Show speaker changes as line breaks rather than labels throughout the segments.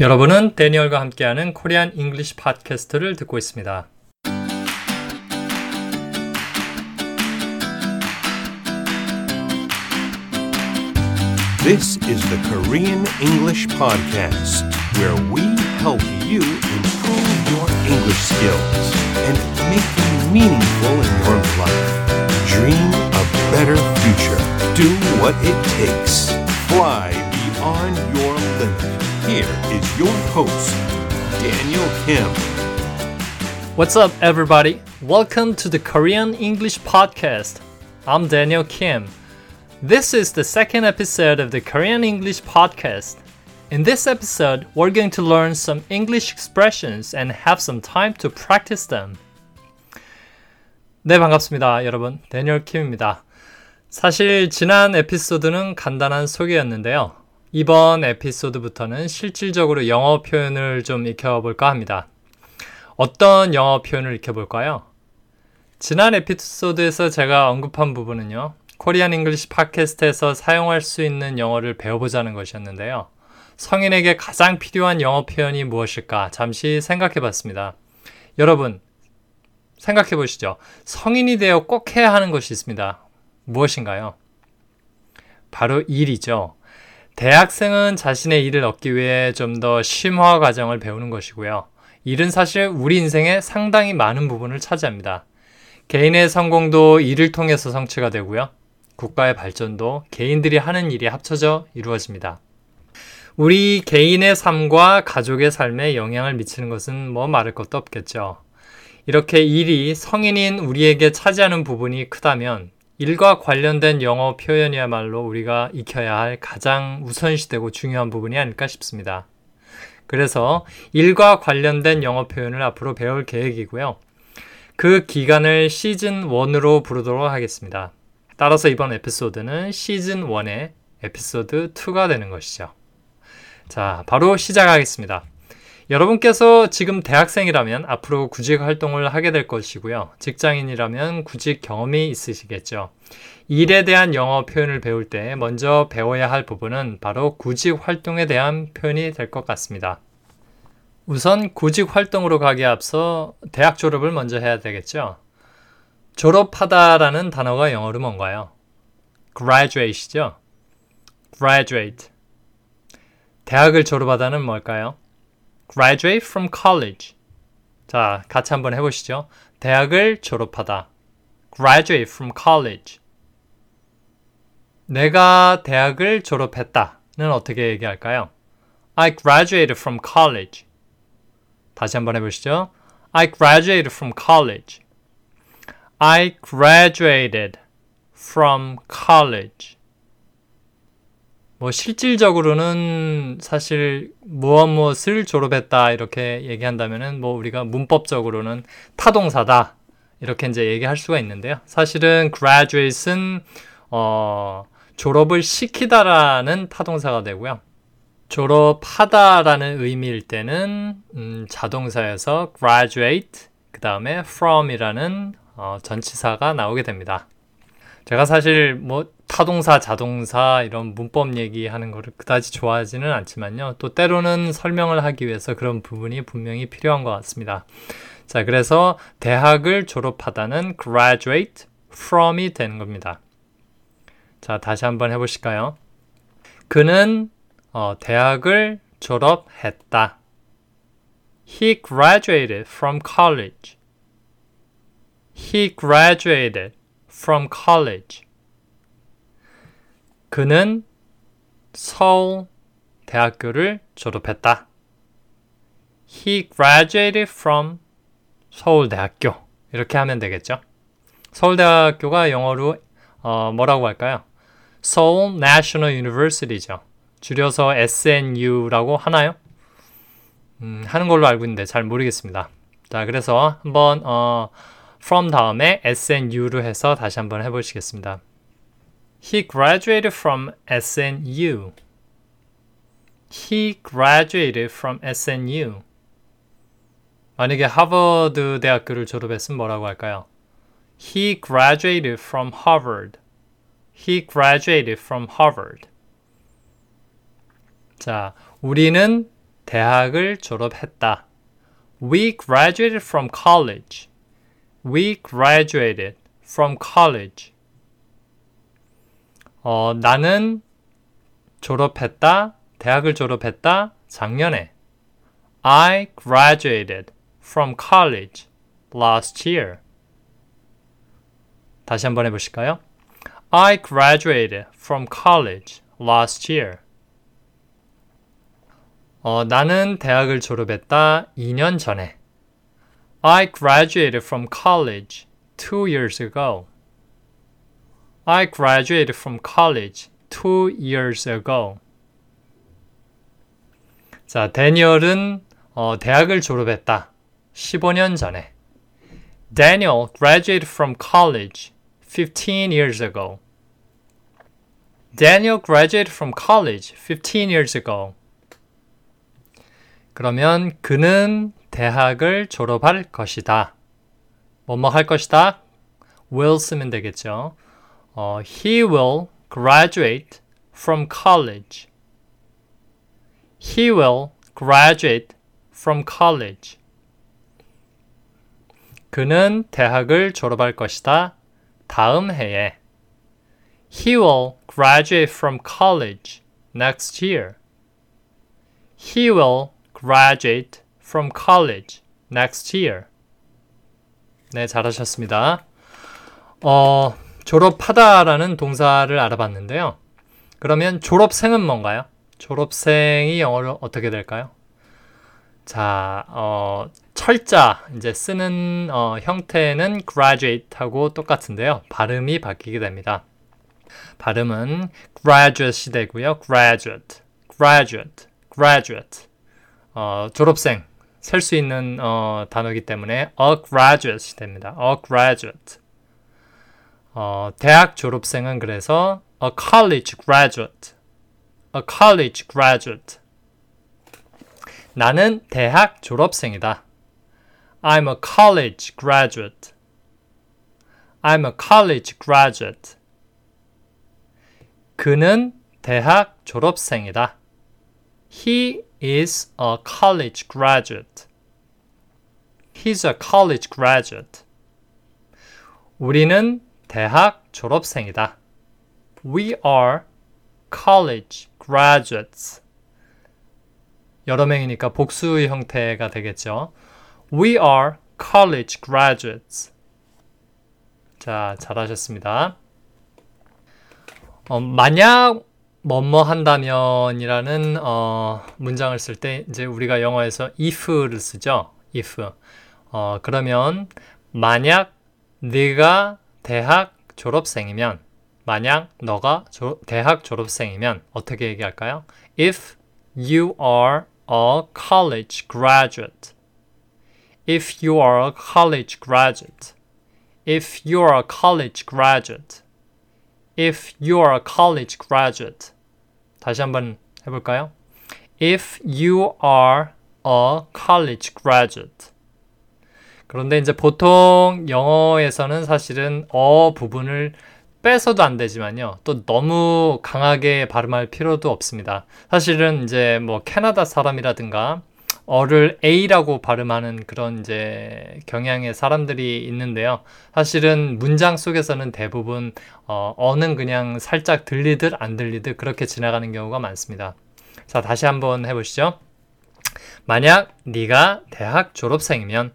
여러분은 데니얼과 함께하는 코리안 잉글리시 팟캐스트를 듣고 있습니다.
This is the Korean English Podcast, where we help you improve your English skills and make them meaningful in your life. Dream a better future. Do what it takes. Fly beyond your limit. Here is your host, Daniel Kim.
What's up, everybody? Welcome to the Korean English Podcast. I'm Daniel Kim. This is the second episode of the Korean English Podcast. In this episode, we're going to learn some English expressions and have some time to practice them. 네, 반갑습니다. 여러분. 데니얼 킴입니다. 사실 지난 에피소드는 간단한 소개였는데요. 이번 에피소드부터는 실질적으로 영어 표현을 좀 익혀볼까 합니다. 어떤 영어 표현을 익혀볼까요? 지난 에피소드에서 제가 언급한 부분은요. Korean English 팟캐스트에서 사용할 수 있는 영어를 배워보자는 것이었는데요. 성인에게 가장 필요한 영어 표현이 무엇일까 잠시 생각해 봤습니다. 여러분, 생각해 보시죠. 성인이 되어 꼭 해야 하는 것이 있습니다. 무엇인가요? 바로 일이죠. 대학생은 자신의 일을 얻기 위해 좀 더 심화 과정을 배우는 것이고요. 일은 사실 우리 인생의 상당히 많은 부분을 차지합니다. 개인의 성공도 일을 통해서 성취가 되고요. 국가의 발전도 개인들이 하는 일이 합쳐져 이루어집니다. 우리 개인의 삶과 가족의 삶에 영향을 미치는 것은 뭐 말할 것도 없겠죠. 이렇게 일이 성인인 우리에게 차지하는 부분이 크다면 일과 관련된 영어 표현이야말로 우리가 익혀야 할 가장 우선시되고 중요한 부분이 아닐까 싶습니다. 그래서 일과 관련된 영어 표현을 앞으로 배울 계획이고요. 그 기간을 시즌 1으로 부르도록 하겠습니다. 따라서 이번 에피소드는 시즌 1의 에피소드 2가 되는 것이죠. 자, 바로 시작하겠습니다. 여러분께서 지금 대학생이라면 앞으로 구직 활동을 하게 될 것이고요. 직장인이라면 구직 경험이 있으시겠죠. 일에 대한 영어 표현을 배울 때 먼저 배워야 할 부분은 바로 구직 활동에 대한 표현이 될 것 같습니다. 우선 구직 활동으로 가기에 앞서 대학 졸업을 먼저 해야 되겠죠. 졸업하다라는 단어가 영어로 뭔가요? graduate이죠. graduate. 대학을 졸업하다는 뭘까요? Graduate from college. 자, 같이 한번 해보시죠. 대학을 졸업하다. graduate from college. 내가 대학을 졸업했다는 어떻게 얘기할까요? I graduated from college. 다시 한번 해보시죠. I graduated from college. I graduated from college. 뭐 실질적으로는 사실 무엇 무엇을 졸업했다 이렇게 얘기한다면은 뭐 우리가 문법적으로는 타동사다 이렇게 이제 얘기할 수가 있는데요. 사실은 graduate은 어 졸업을 시키다라는 타동사가 되고요. 졸업하다라는 의미일 때는 음, 자동사에서 graduate 그 다음에 from이라는 어, 전치사가 나오게 됩니다. 제가 사실 뭐 타동사, 자동사 이런 문법 얘기하는 거를 그다지 좋아하지는 않지만요. 또 때로는 설명을 하기 위해서 그런 부분이 분명히 필요한 것 같습니다. 자, 그래서 대학을 졸업하다는 graduate from이 되는 겁니다. 자, 다시 한번 해보실까요? 그는 어, 대학을 졸업했다. He graduated from college. He graduated from college. 그는 서울 대학교를 졸업했다. He graduated from 서울대학교. 이렇게 하면 되겠죠. 서울대학교가 영어로 어, 뭐라고 할까요? Seoul National University죠. 줄여서 SNU라고 하나요? 음, 하는 걸로 알고 있는데 잘 모르겠습니다. 자, 그래서 한번 어, from 다음에 SNU로 해서 다시 한번 해보시겠습니다. He graduated from SNU. He graduated from SNU. 만약에 하버드 대학교를 졸업했으면 뭐라고 할까요? He graduated from Harvard. He graduated from Harvard. 자, 우리는 대학을 졸업했다. We graduated from college. We graduated from college. 어, 나는 졸업했다. 대학을 졸업했다. 작년에. I graduated from college last year. 다시 한번 해보실까요? I graduated from college last year. 어, 나는 대학을 졸업했다 2년 전에. I graduated from college two years ago. I graduated from college two years ago. 자, 데니얼은 어, 대학을 졸업했다. 15년 전에. Daniel graduated from college 15 years ago. Daniel graduated from college 15 years ago. 그러면 그는 대학을 졸업할 것이다. 뭐뭐 할 것이다? will 쓰면 되겠죠. 어, he will graduate from college. He will graduate from college. 그는 대학을 졸업할 것이다. 다음 해에. He will graduate from college next year. He will graduate from college next year. 네, 잘하셨습니다. 어, 졸업하다라는 동사를 알아봤는데요. 그러면 졸업생은 뭔가요? 졸업생이 영어로 어떻게 될까요? 자, 어, 철자 이제 쓰는 어, 형태는 graduate하고 똑같은데요. 발음이 바뀌게 됩니다. 발음은 graduate이 되고요. graduate, graduate, graduate. 어, 졸업생 셀 수 있는 어, 단어이기 때문에 a graduate이 됩니다. a graduate. 어, 대학 졸업생은 그래서 a college graduate. a college graduate. 나는 대학 졸업생이다. I'm a college graduate. I'm a college graduate. 그는 대학 졸업생이다. He is a college graduate. He's a college graduate. 우리는 대학 졸업생이다. We are college graduates. 여러 명이니까 복수 형태가 되겠죠. We are college graduates. 자, 잘하셨습니다. 어, 만약 뭐뭐 한다면이라는 어, 문장을 쓸 때 이제 우리가 영어에서 if를 쓰죠. if. 어, 그러면 만약 네가 대학 졸업생이면 만약 너가 조, 대학 졸업생이면 어떻게 얘기할까요? If you are a college graduate. If you are a college graduate. If you are a college graduate. If you are a college graduate. 다시 한번 해볼까요? If you are a college graduate. 그런데 이제 보통 영어에서는 사실은 어 부분을 빼서도 안 되지만요. 또 너무 강하게 발음할 필요도 없습니다. 사실은 이제 뭐 캐나다 사람이라든가 어를 A라고 발음하는 그런 이제 경향의 사람들이 있는데요. 사실은 문장 속에서는 대부분 어, 어는 그냥 살짝 들리듯 안 들리듯 그렇게 지나가는 경우가 많습니다. 자, 다시 한번 해보시죠. 만약 네가 대학 졸업생이면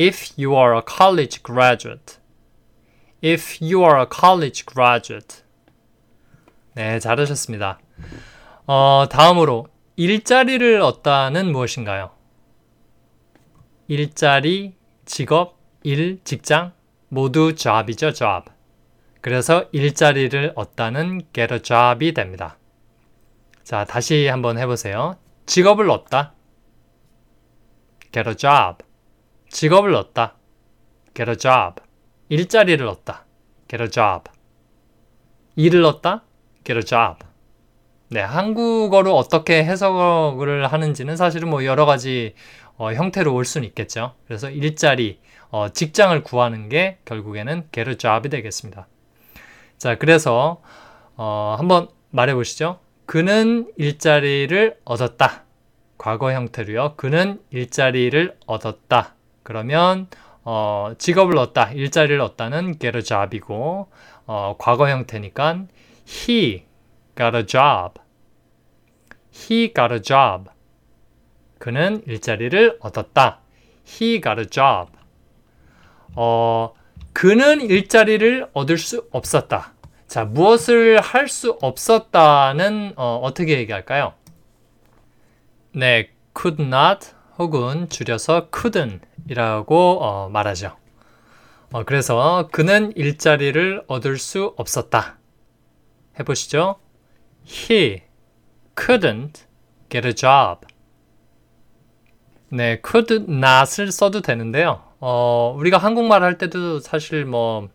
if you are a college graduate if you are a college graduate. 네, 잘하셨습니다. 어, 다음으로 일자리를 얻다는 무엇인가요? 일자리, 직업, 일, 직장 모두 job이죠, job. 그래서 일자리를 얻다는 get a job이 됩니다. 자, 다시 한번 해보세요. 직업을 얻다. get a job. 직업을 얻다. get a job. 일자리를 얻다. get a job. 일을 얻다. get a job. 네, 한국어로 어떻게 해석을 하는지는 사실은 뭐 여러 가지 어, 형태로 올 수는 있겠죠. 그래서 일자리, 어, 직장을 구하는 게 결국에는 get a job이 되겠습니다. 자, 그래서 어, 한번 말해 보시죠. 그는 일자리를 얻었다. 과거 형태로요. 그는 일자리를 얻었다. 그러면 어, 직업을 얻다, 일자리를 얻다는 get a job이고 어, 과거 형태니까 he got a job. He got a job. 그는 일자리를 얻었다. He got a job. 어, 그는 일자리를 얻을 수 없었다. 자, 무엇을 할 수 없었다는 어, 어떻게 얘기할까요? 네, could not 혹은 줄여서 couldn't 이라고 어, 말하죠. 어, 그래서 그는 일자리를 얻을 수 없었다. 해보시죠. He couldn't get a job. 네, could not을 써도 되는데요. 어, 우리가 한국말 할 때도 사실 뭐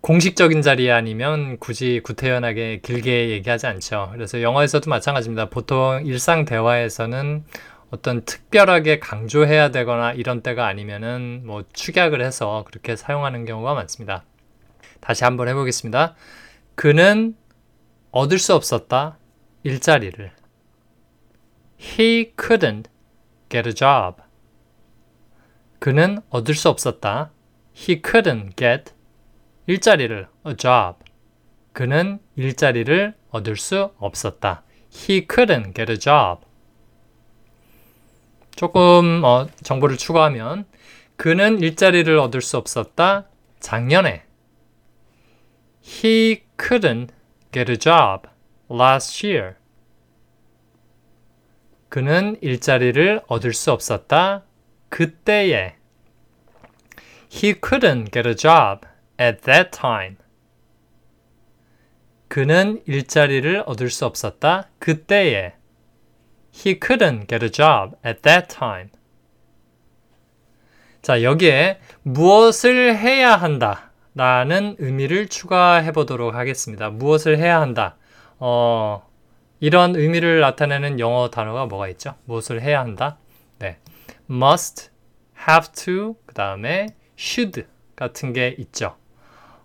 공식적인 자리 아니면 굳이 구태연하게 길게 얘기하지 않죠. 그래서 영어에서도 마찬가지입니다. 보통 일상 대화에서는 어떤 특별하게 강조해야 되거나 이런 때가 아니면은 뭐 축약을 해서 그렇게 사용하는 경우가 많습니다. 다시 한번 해보겠습니다. 그는 얻을 수 없었다. 일자리를. He couldn't get a job. 그는 얻을 수 없었다. He couldn't get 일자리를 a job. 그는 일자리를 얻을 수 없었다. He couldn't get a job. 조금 어, 정보를 추가하면 그는 일자리를 얻을 수 없었다. 작년에 He couldn't get a job last year. 그는 일자리를 얻을 수 없었다. 그때에 He couldn't get a job at that time. 그는 일자리를 얻을 수 없었다. 그때에 He couldn't get a job at that time. 자, 여기에 무엇을 해야 한다 라는 의미를 추가해 보도록 하겠습니다. 무엇을 해야 한다. 어, 이런 의미를 나타내는 영어 단어가 뭐가 있죠? 무엇을 해야 한다? 네. must, have to, 그 다음에 should 같은 게 있죠.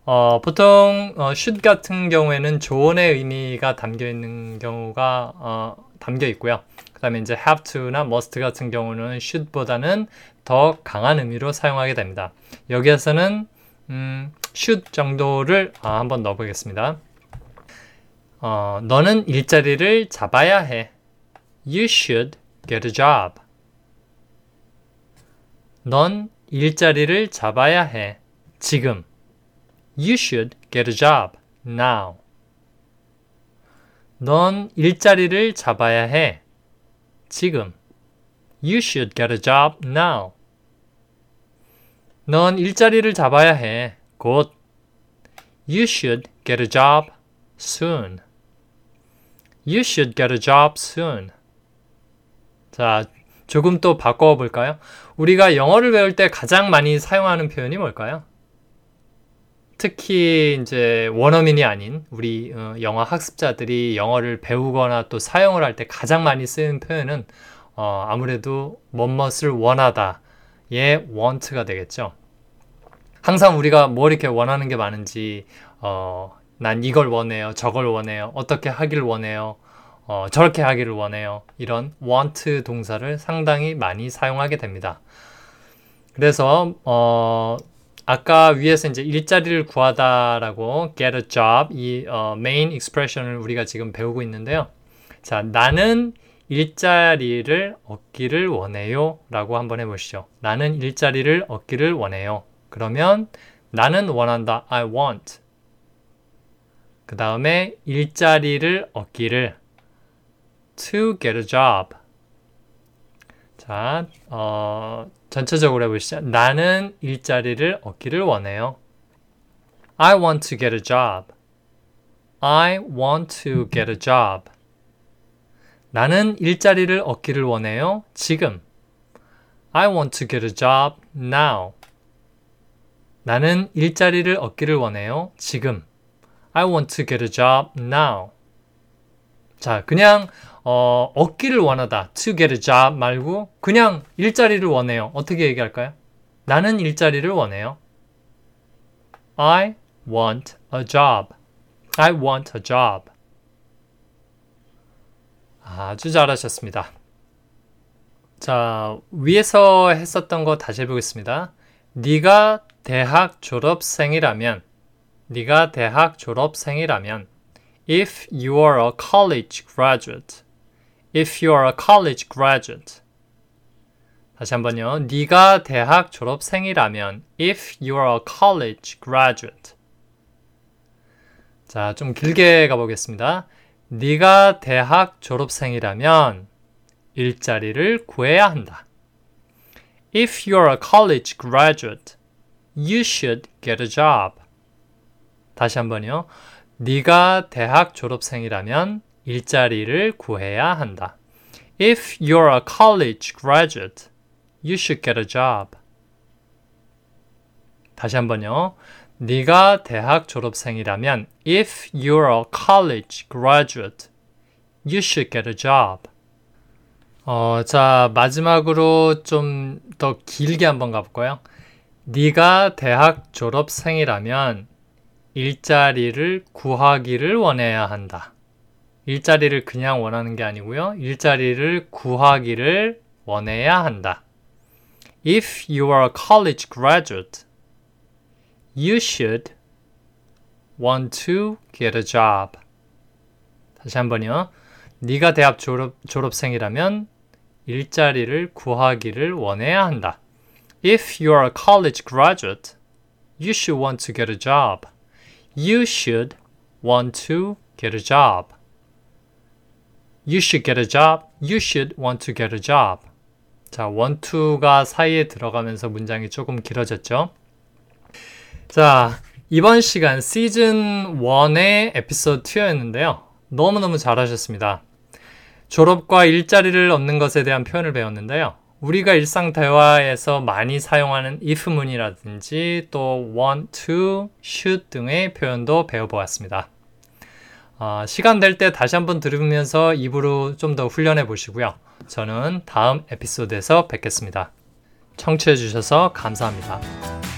어, 보통 어, should 같은 경우에는 조언의 의미가 담겨 있는 경우가 어, 담겨 있고요. 그 다음에 이제 have to나 must 같은 경우는 should보다는 더 강한 의미로 사용하게 됩니다. 여기에서는 음, should 정도를 아, 한번 넣어보겠습니다. 어, 너는 일자리를 잡아야 해. You should get a job. 넌 일자리를 잡아야 해. 지금. You should get a job now. 넌 일자리를 잡아야 해. 지금. You should get a job now. 넌 일자리를 잡아야 해. 곧. You should get a job soon. You should get a job soon. 자, 조금 또 바꿔 볼까요? 우리가 영어를 배울 때 가장 많이 사용하는 표현이 뭘까요? 특히 이제 원어민이 아닌 우리 어, 영어 학습자들이 영어를 배우거나 또 사용을 할 때 가장 많이 쓰는 표현은 어, 아무래도 뭐뭇을 원하다의 want가 되겠죠. 항상 우리가 뭐 이렇게 원하는 게 많은지 어, 난 이걸 원해요, 저걸 원해요, 어떻게 하기를 원해요, 어, 저렇게 하기를 원해요. 이런 want 동사를 상당히 많이 사용하게 됩니다. 그래서 어, 아까 위에서 이제 일자리를 구하다라고 get a job 이 어, main expression을 우리가 지금 배우고 있는데요. 자, 나는 일자리를 얻기를 원해요. 라고 한번 해보시죠. 나는 일자리를 얻기를 원해요. 그러면 나는 원한다. I want. 그 다음에 일자리를 얻기를 to get a job. 자, 어, 전체적으로 해보시죠. 나는 일자리를 얻기를 원해요. I want to get a job. I want to get a job. 나는 일자리를 얻기를 원해요. 지금. I want to get a job now. 나는 일자리를 얻기를 원해요. 지금. I want to get a job now. 자, 그냥 어, 얻기를 원하다. to get a job 말고 그냥 일자리를 원해요. 어떻게 얘기할까요? 나는 일자리를 원해요. I want a job. I want a job. 아주 잘하셨습니다. 자, 위에서 했었던 거 다시 해보겠습니다. 네가 대학 졸업생이라면 네가 대학 졸업생이라면 if you are a college graduate if you are a college graduate 다시 한번요. 네가 대학 졸업생이라면 if you are a college graduate 자, 좀 길게 가보겠습니다. 네가 대학 졸업생이라면 일자리를 구해야 한다. If you're a college graduate, you should get a job. 다시 한번요. 네가 대학 졸업생이라면 일자리를 구해야 한다. If you're a college graduate, you should get a job. 다시 한번요. 네가 대학 졸업생이라면 if you're a college graduate, you should get a job. 어, 자, 마지막으로 좀 더 길게 한번 가볼까요? 네가 대학 졸업생이라면 일자리를 구하기를 원해야 한다. 일자리를 그냥 원하는 게 아니고요. 일자리를 구하기를 원해야 한다. If you are a college graduate, you should want to get a job. 다시 한번요. 네가 대학 졸업, 졸업생이라면 일자리를 구하기를 원해야 한다. If you are a college graduate, you should want to get a job. You should want to get a job. You should get a job. You should want to get a job. 자, want to가 사이에 들어가면서 문장이 조금 길어졌죠? 자, 이번 시간 시즌 1의 에피소드 2였는데요. 너무너무 잘하셨습니다. 졸업과 일자리를 얻는 것에 대한 표현을 배웠는데요. 우리가 일상 대화에서 많이 사용하는 if문이라든지 또 want to, should 등의 표현도 배워보았습니다. 어, 시간 될 때 다시 한번 들으면서 입으로 좀 더 훈련해 보시고요. 저는 다음 에피소드에서 뵙겠습니다. 청취해 주셔서 감사합니다.